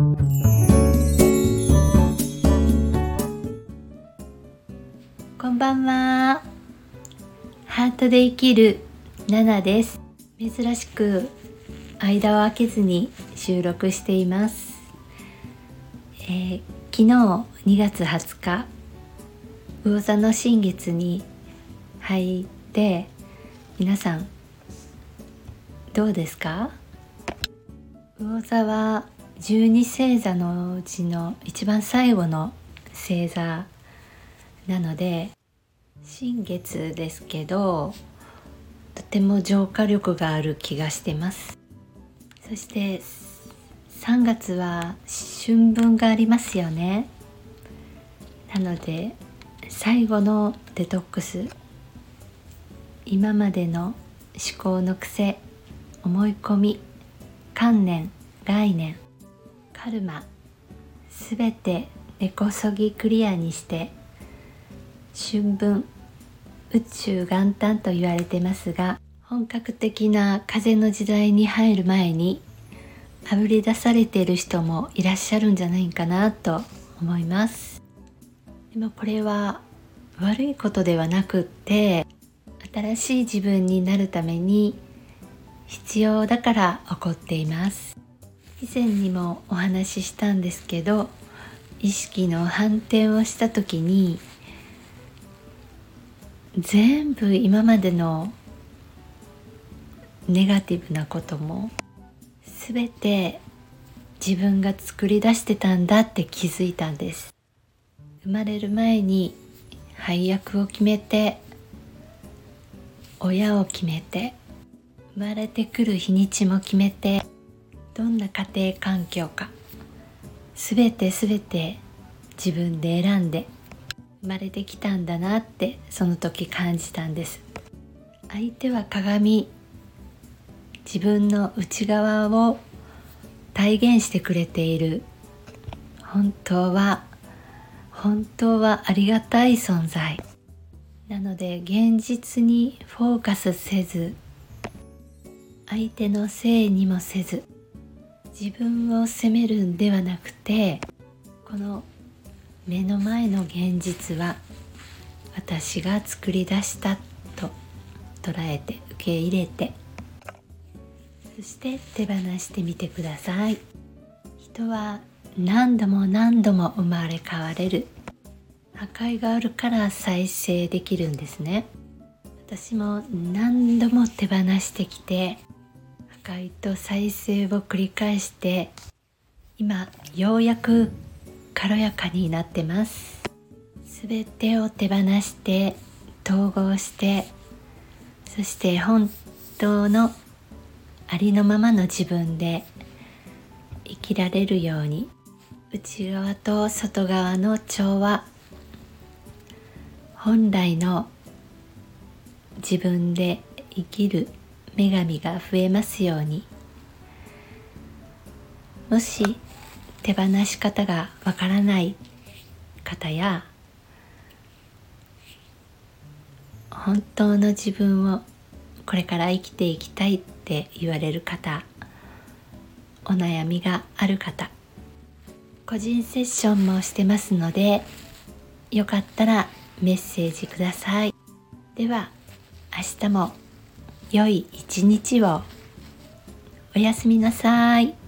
こんばんは。ハートで生きるナナです。珍しく間を空けずに収録しています、えー、昨日2月20日魚座の新月に入って皆さんどうですか？魚座は十二星座のうちの一番最後の星座なので新月ですけどとても浄化力がある気がしてます。そして3月は春分がありますよね。なので最後のデトックス今までの思考の癖思い込み観念概念カルマすべて根こそぎクリアにして春分宇宙元旦と言われてますが本格的な風の時代に入る前にあぶり出されている人もいらっしゃるんじゃないかなと思います。でもこれは悪いことではなくって新しい自分になるために必要だから起こっています。以前にもお話ししたんですけど意識の反転をした時に全部今までのネガティブなことも全て自分が作り出してたんだって気づいたんです。生まれる前に配役を決めて親を決めて生まれてくる日にちも決めてどんな家庭環境か全て全て自分で選んで生まれてきたんだなってその時感じたんです。相手は鏡自分の内側を体現してくれている。本当は本当はありがたい存在。なので現実にフォーカスせず相手のせいにもせず自分を責めるんではなくてこの目の前の現実は私が作り出したと捉えて受け入れてそして手放してみてください。人は何度も何度も生まれ変われる。破壊があるから再生できるんですね。私も何度も手放してきて破壊と再生を繰り返して今ようやく軽やかになってます。すべてを手放して統合してそして本当のありのままの自分で生きられるように内側と外側の調和本来の自分で生きる女神が増えますように。もし手放し方がわからない方や本当の自分をこれから生きていきたいって言われる方お悩みがある方個人セッションもしてますのでよかったらメッセージください。では明日も良い一日を。おやすみなさい。